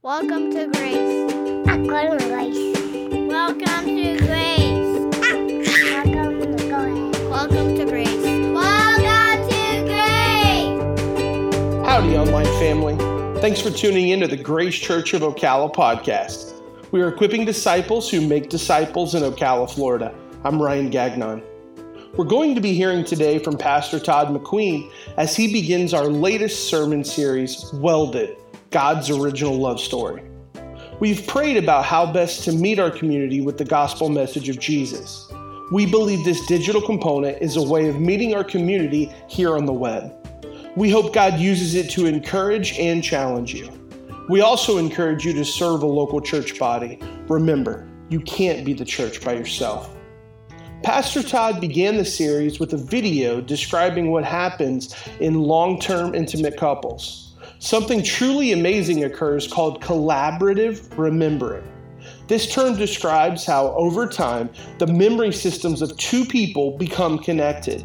Welcome to Grace. Welcome to Grace. Welcome to Grace. Welcome to Grace. Welcome to Grace. Welcome to Grace. Howdy, online family. Thanks for tuning in to the Grace Church of Ocala podcast. We are equipping disciples who make disciples in Ocala, Florida. I'm Ryan Gagnon. We're going to be hearing today from Pastor Todd McQueen as he begins our latest sermon series, Welded God's Original Love Story. We've prayed about how best to meet our community with the gospel message of Jesus. We believe this digital component is a way of meeting our community here on the web. We hope God uses it to encourage and challenge you. We also encourage you to serve a local church body. Remember, you can't be the church by yourself. Pastor Todd began the series with a video describing what happens in long term intimate couples. Something truly amazing occurs called collaborative remembering. This term describes how, over time, the memory systems of two people become connected.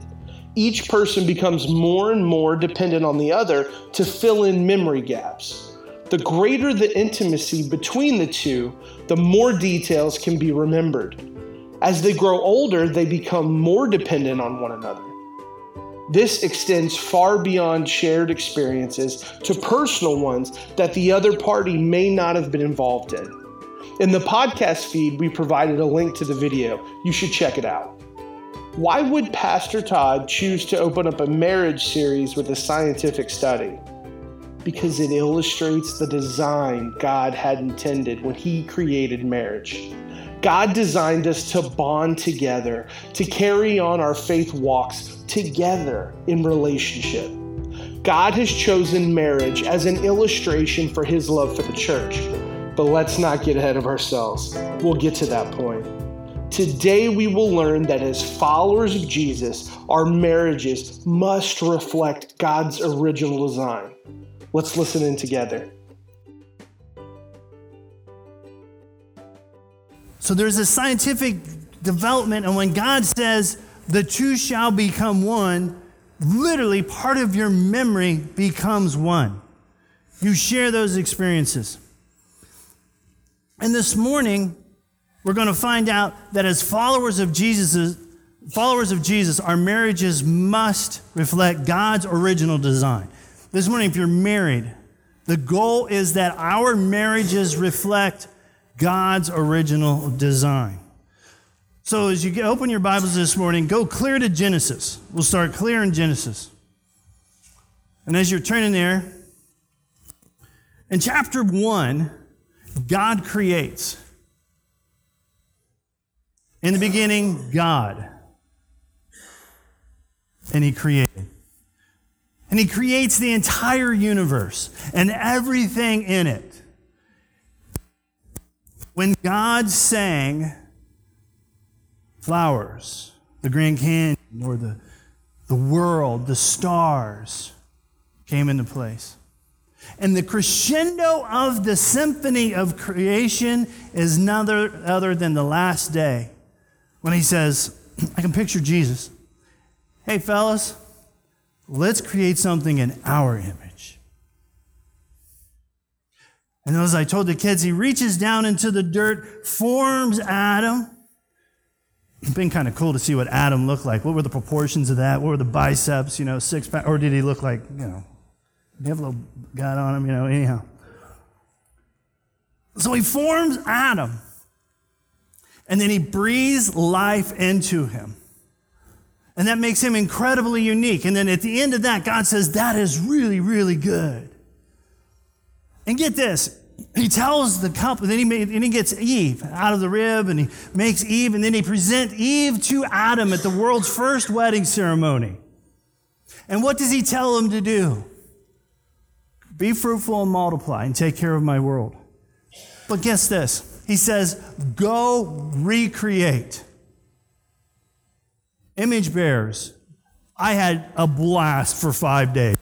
Each person becomes more and more dependent on the other to fill in memory gaps. The greater the intimacy between the two, the more details can be remembered. As they grow older, they become more dependent on one another. This extends far beyond shared experiences to personal ones that the other party may not have been involved in. In the podcast feed, we provided a link to the video. You should check it out. Why would Pastor Todd choose to open up a marriage series with a scientific study? Because it illustrates the design God had intended when He created marriage. God designed us to bond together, to carry on our faith walks together in relationship. God has chosen marriage as an illustration for his love for the church. But let's not get ahead of ourselves. We'll get to that point. Today, we will learn that as followers of Jesus, our marriages must reflect God's original design. Let's listen in together. So there's a scientific development, and when God says the two shall become one, literally part of your memory becomes one. You share those experiences. And this morning, we're going to find out that as followers of Jesus, followers of Jesus, our marriages must reflect God's original design. This morning, if you're married, the goal is that our marriages reflect God's original design. So as you open your Bibles this morning, go clear to Genesis. We'll start clear in Genesis. And as you're turning there, in chapter 1, God creates. In the beginning, God. And He created. And He creates the entire universe and everything in it. When God sang flowers, the Grand Canyon, or the, the world, the stars came into place. And the crescendo of the symphony of creation is none other than the last day when he says, I can picture Jesus. Hey, fellas, let's create something in our image. And as I told the kids, he reaches down into the dirt, forms Adam. It's been kind of cool to see what Adam looked like. What were the proportions of that? What were the biceps, you know, six pack? Or did he look like, you know, did he have a little gut on him, you know, anyhow? So he forms Adam. And then he breathes life into him. And that makes him incredibly unique. And then at the end of that, God says, That is really, really good. And get this, he tells the couple, then he, made, and he gets Eve out of the rib and he makes Eve, and then he presents Eve to Adam at the world's first wedding ceremony. And what does he tell him to do? Be fruitful and multiply and take care of my world. But guess this? He says, go recreate. Image bearers. I had a blast for five days.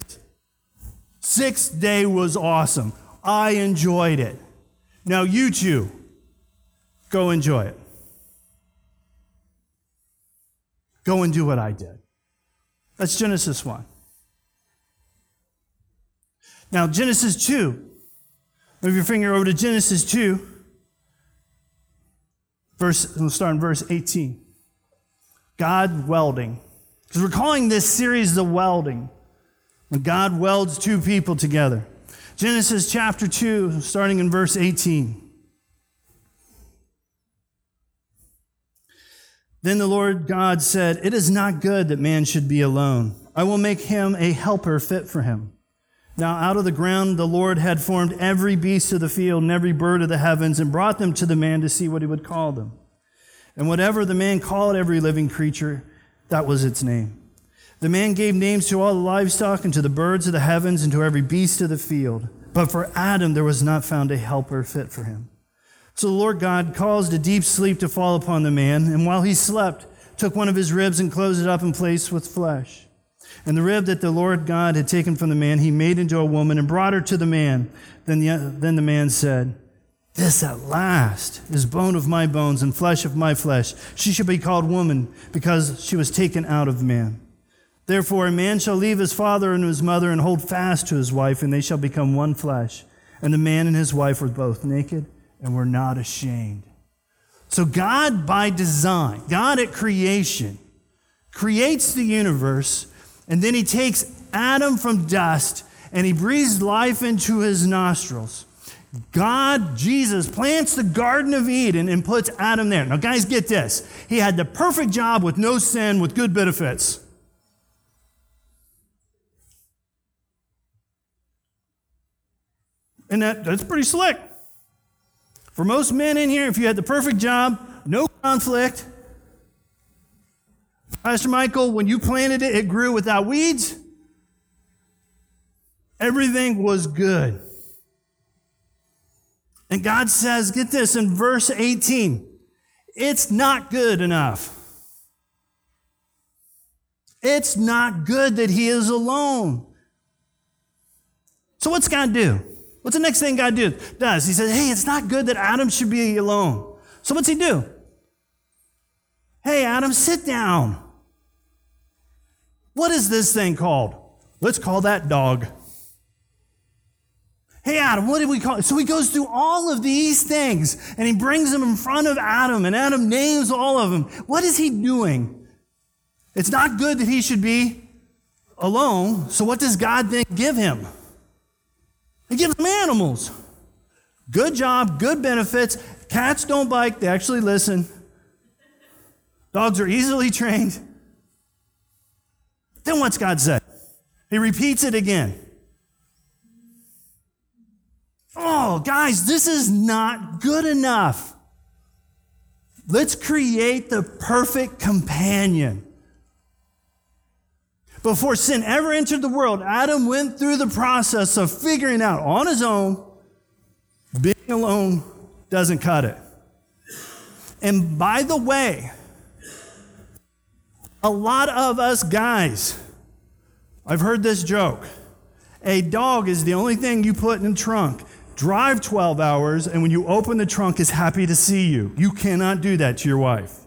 Sixth day was awesome. I enjoyed it. Now, you two, go enjoy it. Go and do what I did. That's Genesis 1. Now, Genesis 2, Move your finger over to Genesis 2. Verse, we'll start in verse 18. God welding. Because we're calling this series the welding. When God welds two people together. Genesis chapter 2, starting in verse 18. Then the Lord God said, It is not good that man should be alone. I will make him a helper fit for him. Now out of the ground the Lord had formed every beast of the field and every bird of the heavens and brought them to the man to see what he would call them. And whatever the man called every living creature, that was its name. The man gave names to all the livestock and to the birds of the heavens and to every beast of the field. But for Adam there was not found a helper fit for him. So the Lord God caused a deep sleep to fall upon the man, and while he slept, took one of his ribs and closed it up in place with flesh. And the rib that the Lord God had taken from the man, he made into a woman and brought her to the man. Then the, then the man said, This at last is bone of my bones and flesh of my flesh. She shall be called woman because she was taken out of man. Therefore, a man shall leave his father and his mother and hold fast to his wife, and they shall become one flesh. And the man and his wife were both naked and were not ashamed. So, God by design, God at creation, creates the universe, and then he takes Adam from dust and he breathes life into his nostrils. God, Jesus, plants the Garden of Eden and puts Adam there. Now, guys, get this. He had the perfect job with no sin, with good benefits. And that, that's pretty slick. For most men in here, if you had the perfect job, no conflict, Pastor Michael, when you planted it, it grew without weeds. Everything was good. And God says, get this in verse 18, it's not good enough. It's not good that he is alone. So, what's God do? What's the next thing God do, does? He says, Hey, it's not good that Adam should be alone. So, what's he do? Hey, Adam, sit down. What is this thing called? Let's call that dog. Hey, Adam, what did we call it? So he goes through all of these things and he brings them in front of Adam, and Adam names all of them. What is he doing? It's not good that he should be alone. So, what does God then give him? He gives him animals. Good job, good benefits. Cats don't bite, they actually listen. Dogs are easily trained. Then what's God say? He repeats it again. Oh, guys, this is not good enough. Let's create the perfect companion. Before sin ever entered the world, Adam went through the process of figuring out on his own, being alone doesn't cut it. And by the way, a lot of us guys, I've heard this joke. A dog is the only thing you put in the trunk. Drive 12 hours, and when you open the trunk, is happy to see you. You cannot do that to your wife.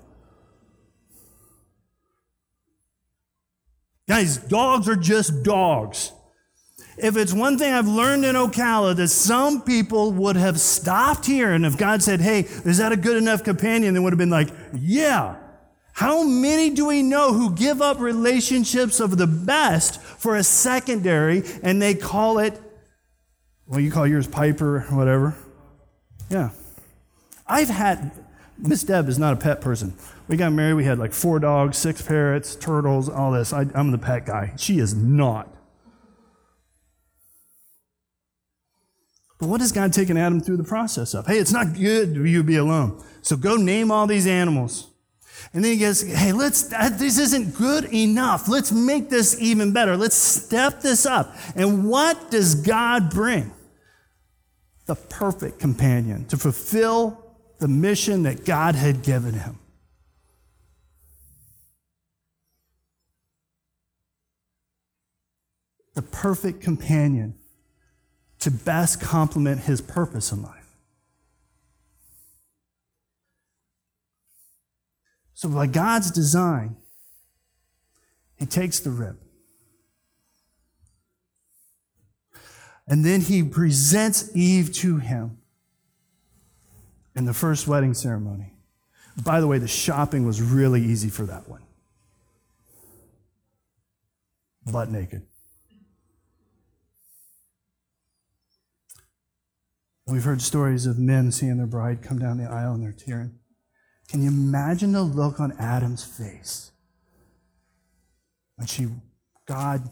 Guys, dogs are just dogs. If it's one thing I've learned in Ocala, that some people would have stopped here, and if God said, Hey, is that a good enough companion? They would have been like, Yeah. How many do we know who give up relationships of the best for a secondary and they call it, well, you call yours Piper whatever? Yeah. I've had, Miss Deb is not a pet person. We got married, we had like four dogs, six parrots, turtles, all this. I, I'm the pet guy. She is not. But what has God taken Adam through the process of? Hey, it's not good you be alone. So go name all these animals. And then he goes, hey, let's, this isn't good enough. Let's make this even better. Let's step this up. And what does God bring? The perfect companion to fulfill the mission that God had given him. The perfect companion to best complement his purpose in life. So, by God's design, He takes the rib. And then he presents Eve to him in the first wedding ceremony. By the way, the shopping was really easy for that one. Butt naked. We've heard stories of men seeing their bride come down the aisle and they're tearing. Can you imagine the look on Adam's face when she God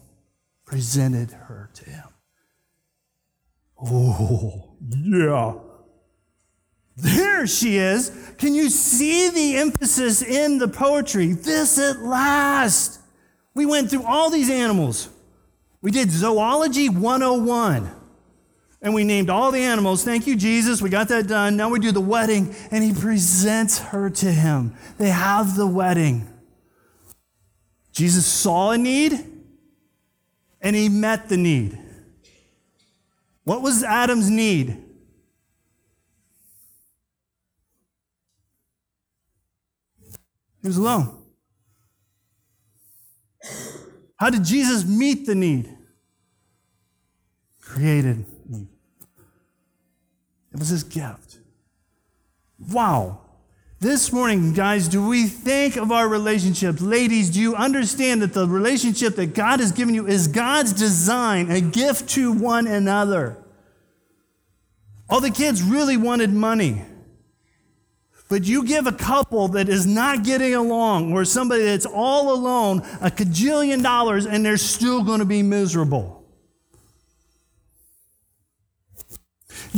presented her to him? Oh, yeah. There she is. Can you see the emphasis in the poetry? This at last. We went through all these animals. We did Zoology 101. And we named all the animals. Thank you, Jesus. We got that done. Now we do the wedding, and he presents her to him. They have the wedding. Jesus saw a need, and he met the need. What was Adam's need? He was alone. How did Jesus meet the need? Created. It was his gift. Wow. This morning, guys, do we think of our relationships? Ladies, do you understand that the relationship that God has given you is God's design, a gift to one another? All the kids really wanted money. But you give a couple that is not getting along, or somebody that's all alone, a cajillion dollars, and they're still going to be miserable.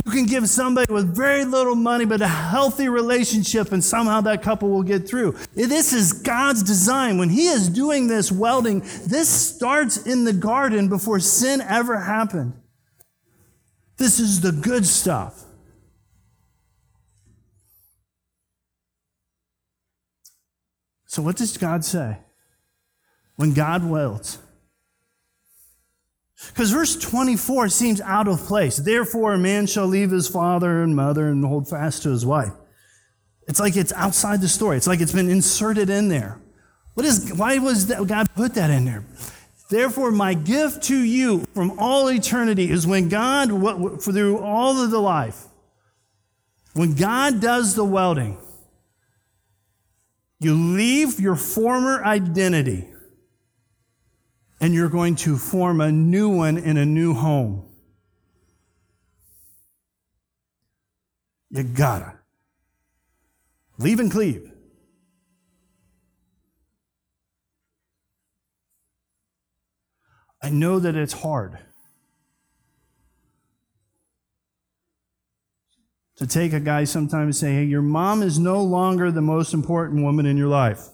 You can give somebody with very little money, but a healthy relationship, and somehow that couple will get through. This is God's design. When He is doing this welding, this starts in the garden before sin ever happened. This is the good stuff. So, what does God say? When God welds, because verse 24 seems out of place. Therefore, a man shall leave his father and mother and hold fast to his wife. It's like it's outside the story. It's like it's been inserted in there. What is, why was that, God put that in there? Therefore, my gift to you from all eternity is when God, through all of the life, when God does the welding, you leave your former identity and you're going to form a new one in a new home. You gotta. Leave and cleave. I know that it's hard to take a guy sometimes and say, hey, your mom is no longer the most important woman in your life.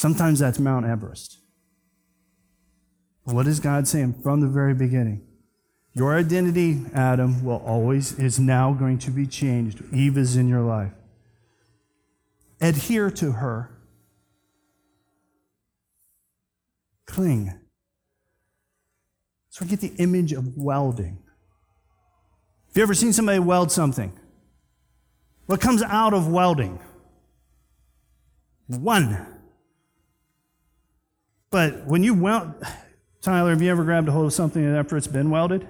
Sometimes that's Mount Everest. What is God saying from the very beginning? Your identity, Adam, will always, is now going to be changed. Eve is in your life. Adhere to her. Cling. So I get the image of welding. Have you ever seen somebody weld something? What comes out of welding? One. But when you weld, Tyler, have you ever grabbed a hold of something after it's been welded?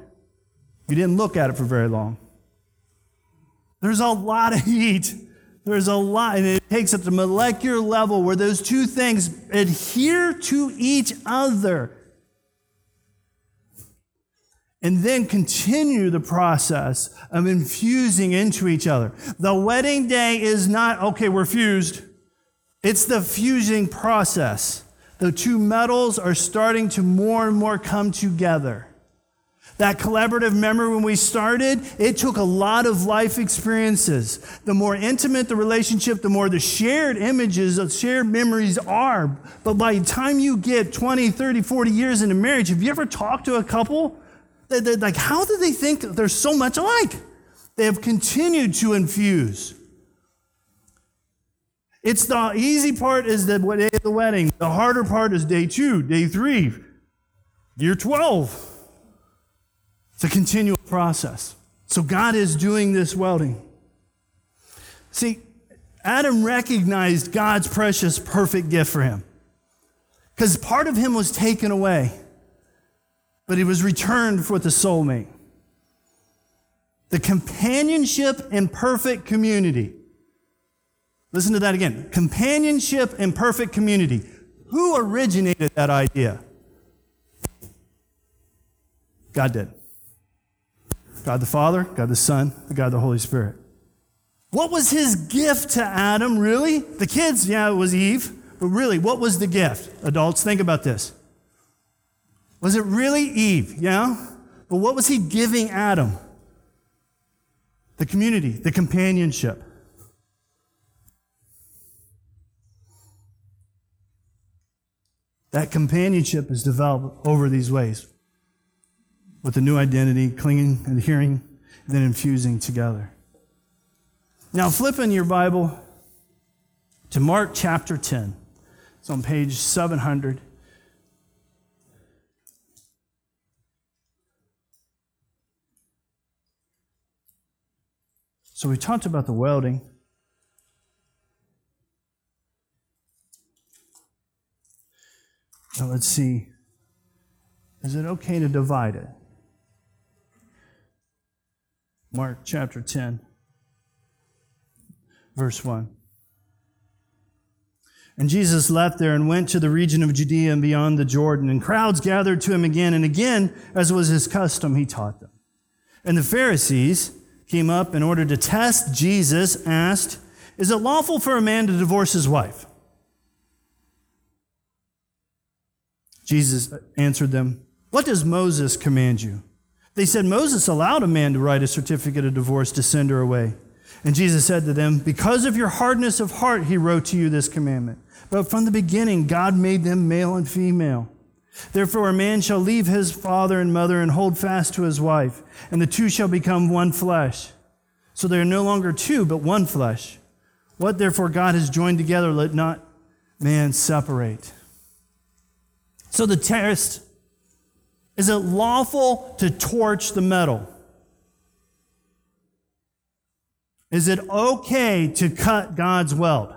You didn't look at it for very long. There's a lot of heat. There's a lot, and it takes at the molecular level where those two things adhere to each other and then continue the process of infusing into each other. The wedding day is not, okay, we're fused. It's the fusing process the two metals are starting to more and more come together. That collaborative memory when we started, it took a lot of life experiences. The more intimate the relationship, the more the shared images, the shared memories are. But by the time you get 20, 30, 40 years into marriage, have you ever talked to a couple? They're like, how do they think they're so much alike? They have continued to infuse. It's the easy part is the day of the wedding. The harder part is day two, day three, year 12. It's a continual process. So God is doing this welding. See, Adam recognized God's precious, perfect gift for him because part of him was taken away. but he was returned with a soulmate. The companionship and perfect community. Listen to that again. Companionship and perfect community. Who originated that idea? God did. God the Father, God the Son, the God the Holy Spirit. What was his gift to Adam, really? The kids, yeah, it was Eve. But really, what was the gift? Adults, think about this. Was it really Eve? Yeah? But what was he giving Adam? The community, the companionship. That companionship is developed over these ways with a new identity, clinging, adhering, then infusing together. Now, flip in your Bible to Mark chapter 10. It's on page 700. So we talked about the welding. Now let's see. Is it okay to divide it? Mark chapter 10, verse 1. And Jesus left there and went to the region of Judea and beyond the Jordan, and crowds gathered to him again and again, as was his custom, he taught them. And the Pharisees came up in order to test Jesus, asked, Is it lawful for a man to divorce his wife? Jesus answered them, What does Moses command you? They said, Moses allowed a man to write a certificate of divorce to send her away. And Jesus said to them, Because of your hardness of heart, he wrote to you this commandment. But from the beginning, God made them male and female. Therefore, a man shall leave his father and mother and hold fast to his wife, and the two shall become one flesh. So they are no longer two, but one flesh. What therefore God has joined together, let not man separate. So the test is it lawful to torch the metal? Is it okay to cut God's weld?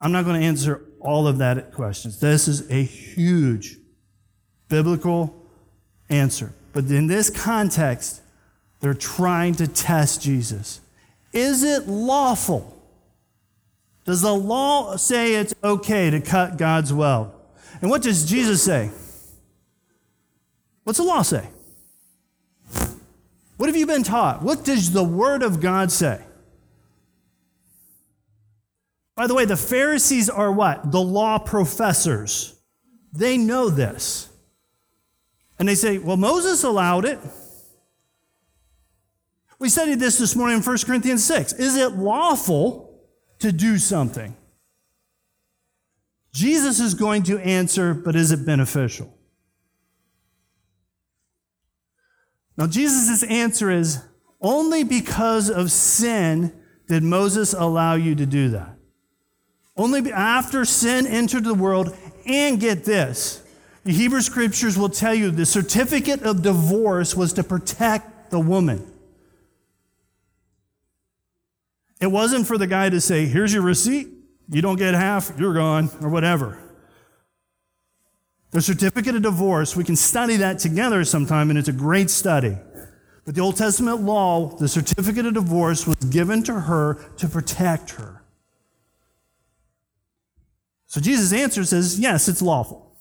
I'm not going to answer all of that questions. This is a huge biblical answer. But in this context, they're trying to test Jesus. Is it lawful? Does the law say it's okay to cut God's well? And what does Jesus say? What's the law say? What have you been taught? What does the Word of God say? By the way, the Pharisees are what? The law professors. They know this. And they say, well, Moses allowed it. We studied this this morning in 1 Corinthians 6. Is it lawful to do something? Jesus is going to answer, but is it beneficial? Now, Jesus' answer is only because of sin did Moses allow you to do that. Only after sin entered the world, and get this, the Hebrew scriptures will tell you the certificate of divorce was to protect the woman. It wasn't for the guy to say, here's your receipt, you don't get half, you're gone, or whatever. The certificate of divorce, we can study that together sometime, and it's a great study. But the Old Testament law, the certificate of divorce was given to her to protect her. So Jesus' answer says, yes, it's lawful.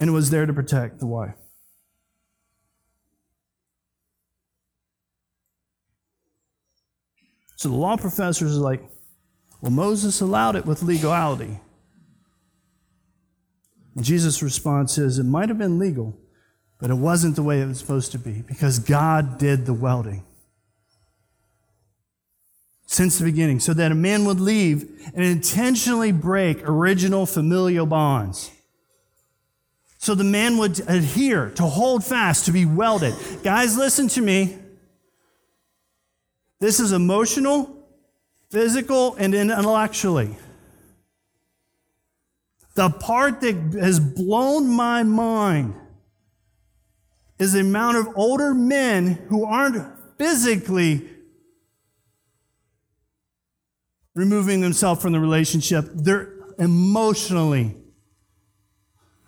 And it was there to protect the wife. So the law professors are like, well, Moses allowed it with legality. And Jesus' response is, it might have been legal, but it wasn't the way it was supposed to be because God did the welding since the beginning, so that a man would leave and intentionally break original familial bonds. So the man would adhere, to hold fast, to be welded. Guys, listen to me. This is emotional, physical, and intellectually. The part that has blown my mind is the amount of older men who aren't physically removing themselves from the relationship. They're emotionally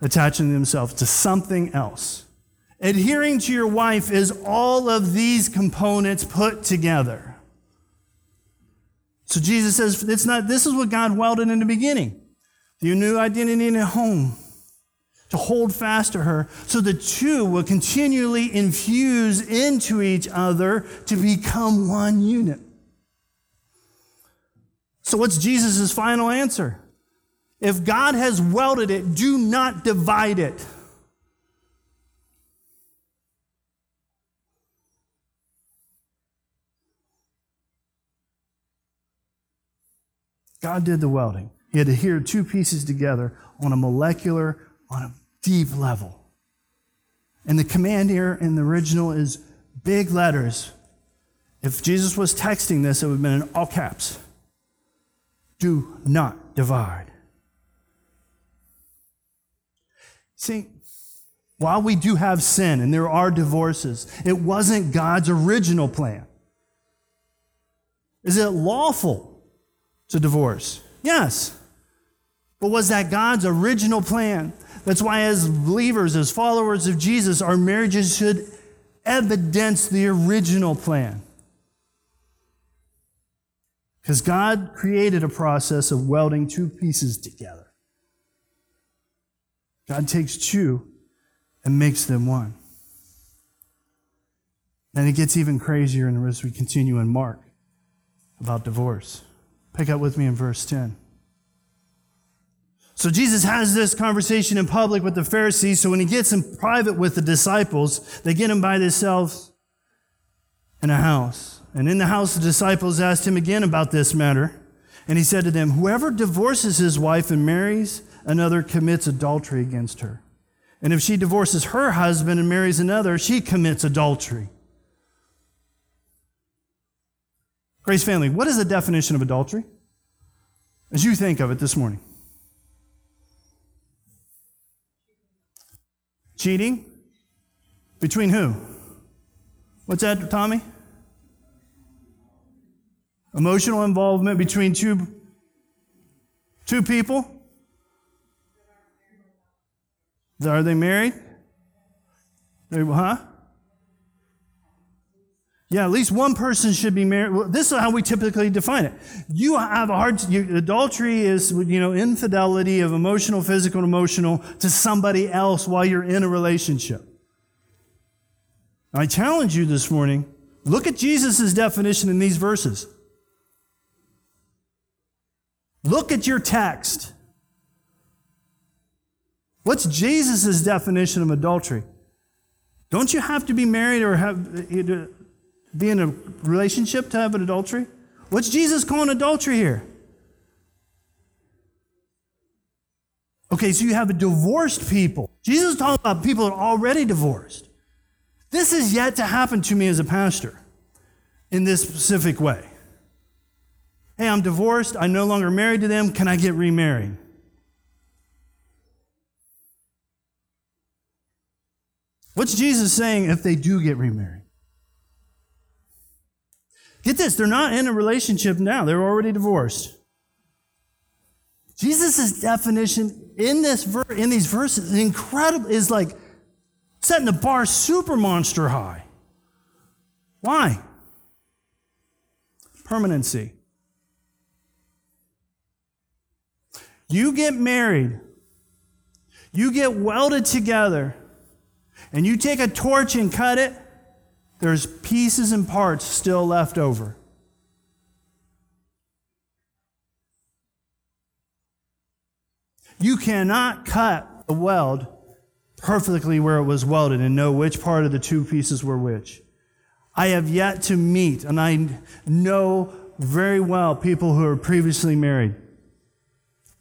attaching themselves to something else. Adhering to your wife is all of these components put together. So Jesus says, it's not, this is what God welded in the beginning. Your new identity in a home, to hold fast to her, so the two will continually infuse into each other to become one unit. So, what's Jesus' final answer? If God has welded it, do not divide it. God did the welding. He had to adhere two pieces together on a molecular, on a deep level. And the command here in the original is big letters. If Jesus was texting this, it would have been in all caps. Do not divide. See, while we do have sin and there are divorces, it wasn't God's original plan. Is it lawful to divorce? Yes. But was that God's original plan? That's why, as believers, as followers of Jesus, our marriages should evidence the original plan. Because God created a process of welding two pieces together. God takes two and makes them one. And it gets even crazier as we continue in Mark about divorce. Pick up with me in verse 10. So Jesus has this conversation in public with the Pharisees. So when he gets in private with the disciples, they get him by themselves in a house. And in the house, the disciples asked him again about this matter. And he said to them, Whoever divorces his wife and marries another commits adultery against her. And if she divorces her husband and marries another, she commits adultery. Grace family, what is the definition of adultery? As you think of it this morning. Cheating? Between who? What's that, Tommy? Emotional involvement between two, two people? Are they married? They, huh? Yeah, at least one person should be married. Well, this is how we typically define it. You have a hard, you, adultery is, you know, infidelity of emotional, physical, emotional to somebody else while you're in a relationship. I challenge you this morning, look at Jesus' definition in these verses. Look at your text. What's Jesus' definition of adultery? Don't you have to be married or have be in a relationship to have an adultery? What's Jesus calling adultery here? Okay, so you have a divorced people. Jesus is talking about people that are already divorced. This is yet to happen to me as a pastor in this specific way. Hey, I'm divorced. I'm no longer married to them. Can I get remarried? What's Jesus saying if they do get remarried? Get this, they're not in a relationship now, they're already divorced. Jesus' definition in this ver- in these verses is incredible, is like setting the bar super monster high. Why? Permanency. You get married, you get welded together, and you take a torch and cut it, there's pieces and parts still left over. You cannot cut the weld perfectly where it was welded and know which part of the two pieces were which. I have yet to meet, and I know very well people who are previously married.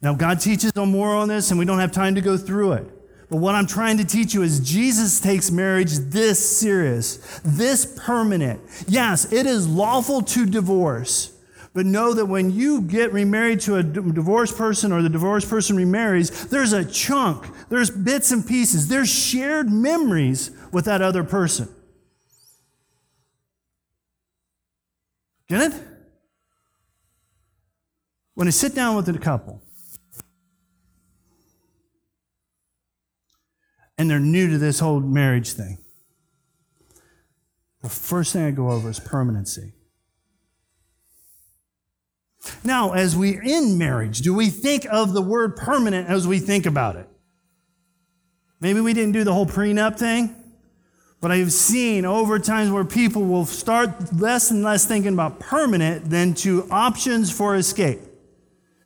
Now, God teaches on more on this, and we don't have time to go through it. But what I'm trying to teach you is Jesus takes marriage this serious, this permanent. Yes, it is lawful to divorce. But know that when you get remarried to a divorced person or the divorced person remarries, there's a chunk, there's bits and pieces, there's shared memories with that other person. Get it? When I sit down with a couple, and they're new to this whole marriage thing. The first thing I go over is permanency. Now, as we're in marriage, do we think of the word permanent as we think about it? Maybe we didn't do the whole prenup thing, but I've seen over times where people will start less and less thinking about permanent than to options for escape.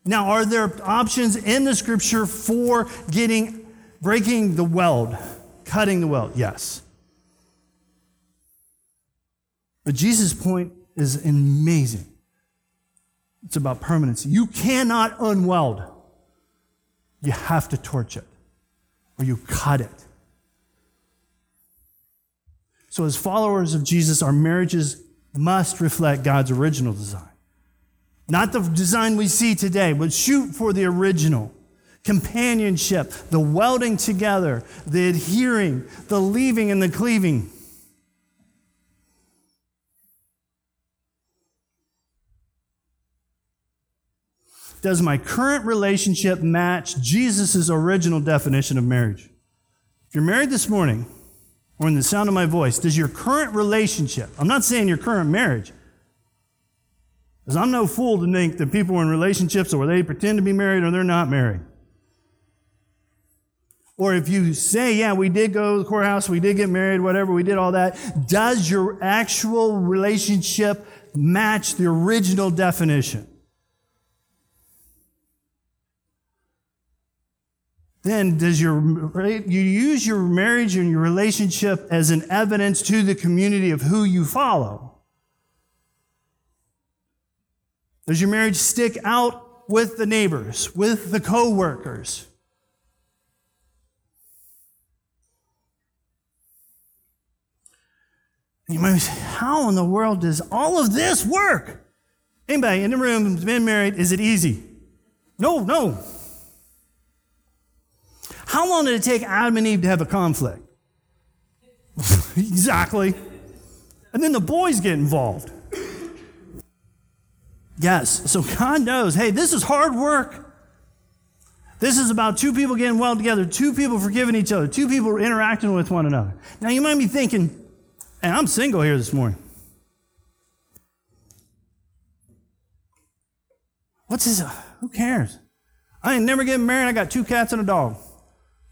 Now, are there options in the scripture for getting, breaking the weld, cutting the weld? Yes. But Jesus' point is amazing. It's about permanency. You cannot unweld. You have to torch it or you cut it. So, as followers of Jesus, our marriages must reflect God's original design. Not the design we see today, but shoot for the original. Companionship, the welding together, the adhering, the leaving and the cleaving. Does my current relationship match Jesus' original definition of marriage? If you're married this morning, or in the sound of my voice, does your current relationship, I'm not saying your current marriage, because I'm no fool to think that people are in relationships or they pretend to be married or they're not married. Or if you say, yeah, we did go to the courthouse, we did get married, whatever, we did all that, does your actual relationship match the original definition? then does your you use your marriage and your relationship as an evidence to the community of who you follow does your marriage stick out with the neighbors with the co-workers you might say how in the world does all of this work anybody in the room has been married is it easy no no how long did it take Adam and Eve to have a conflict? exactly. And then the boys get involved. Yes. So God knows, hey, this is hard work. This is about two people getting well together, two people forgiving each other, two people interacting with one another. Now you might be thinking, and I'm single here this morning. What's this? Who cares? I ain't never getting married. I got two cats and a dog.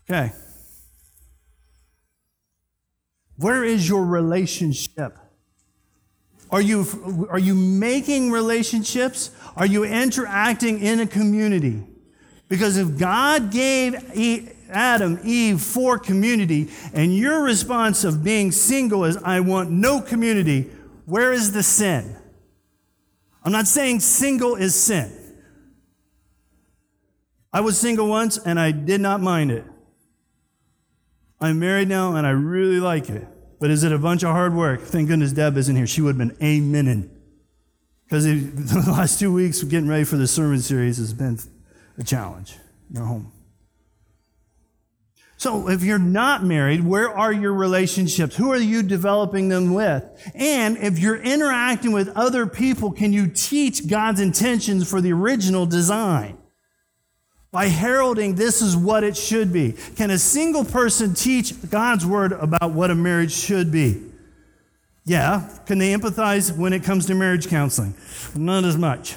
Okay. Where is your relationship? Are you, are you making relationships? Are you interacting in a community? Because if God gave Adam, Eve for community, and your response of being single is, I want no community, where is the sin? I'm not saying single is sin. I was single once and I did not mind it. I'm married now and I really like it. But is it a bunch of hard work? Thank goodness Deb isn't here. She would have been amening. Because the last two weeks getting ready for the sermon series has been a challenge our home. So if you're not married, where are your relationships? Who are you developing them with? And if you're interacting with other people, can you teach God's intentions for the original design? by heralding this is what it should be. Can a single person teach God's word about what a marriage should be? Yeah. Can they empathize when it comes to marriage counseling? Not as much.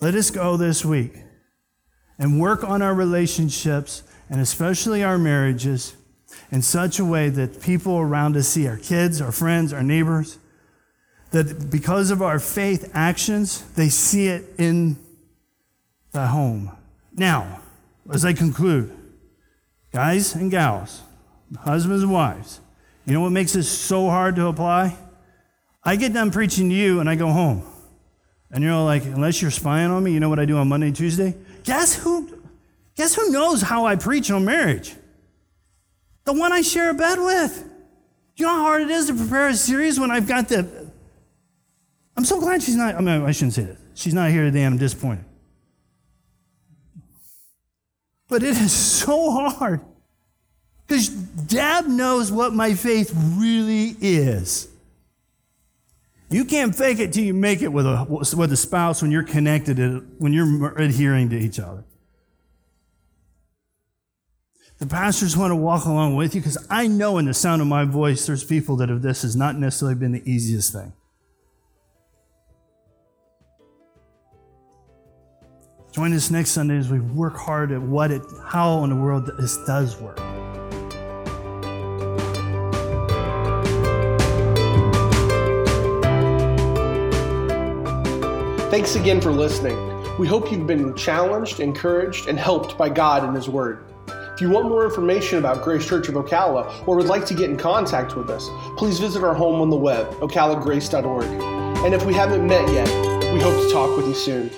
Let us go this week and work on our relationships and especially our marriages in such a way that people around us see our kids, our friends, our neighbors that because of our faith actions, they see it in the home. Now, as I conclude, guys and gals, husbands and wives, you know what makes this so hard to apply? I get done preaching to you and I go home. And you're like, unless you're spying on me, you know what I do on Monday and Tuesday? Guess who guess who knows how I preach on marriage? The one I share a bed with. You know how hard it is to prepare a series when I've got the I'm so glad she's not, I mean, I shouldn't say that. She's not here today I'm disappointed. But it is so hard because Dad knows what my faith really is. You can't fake it till you make it with a, with a spouse when you're connected, when you're adhering to each other. The pastors want to walk along with you because I know in the sound of my voice, there's people that have this has not necessarily been the easiest thing. Join us next Sunday as we work hard at what it, how in the world this does work. Thanks again for listening. We hope you've been challenged, encouraged, and helped by God and His Word. If you want more information about Grace Church of Ocala or would like to get in contact with us, please visit our home on the web, ocalagrace.org. And if we haven't met yet, we hope to talk with you soon.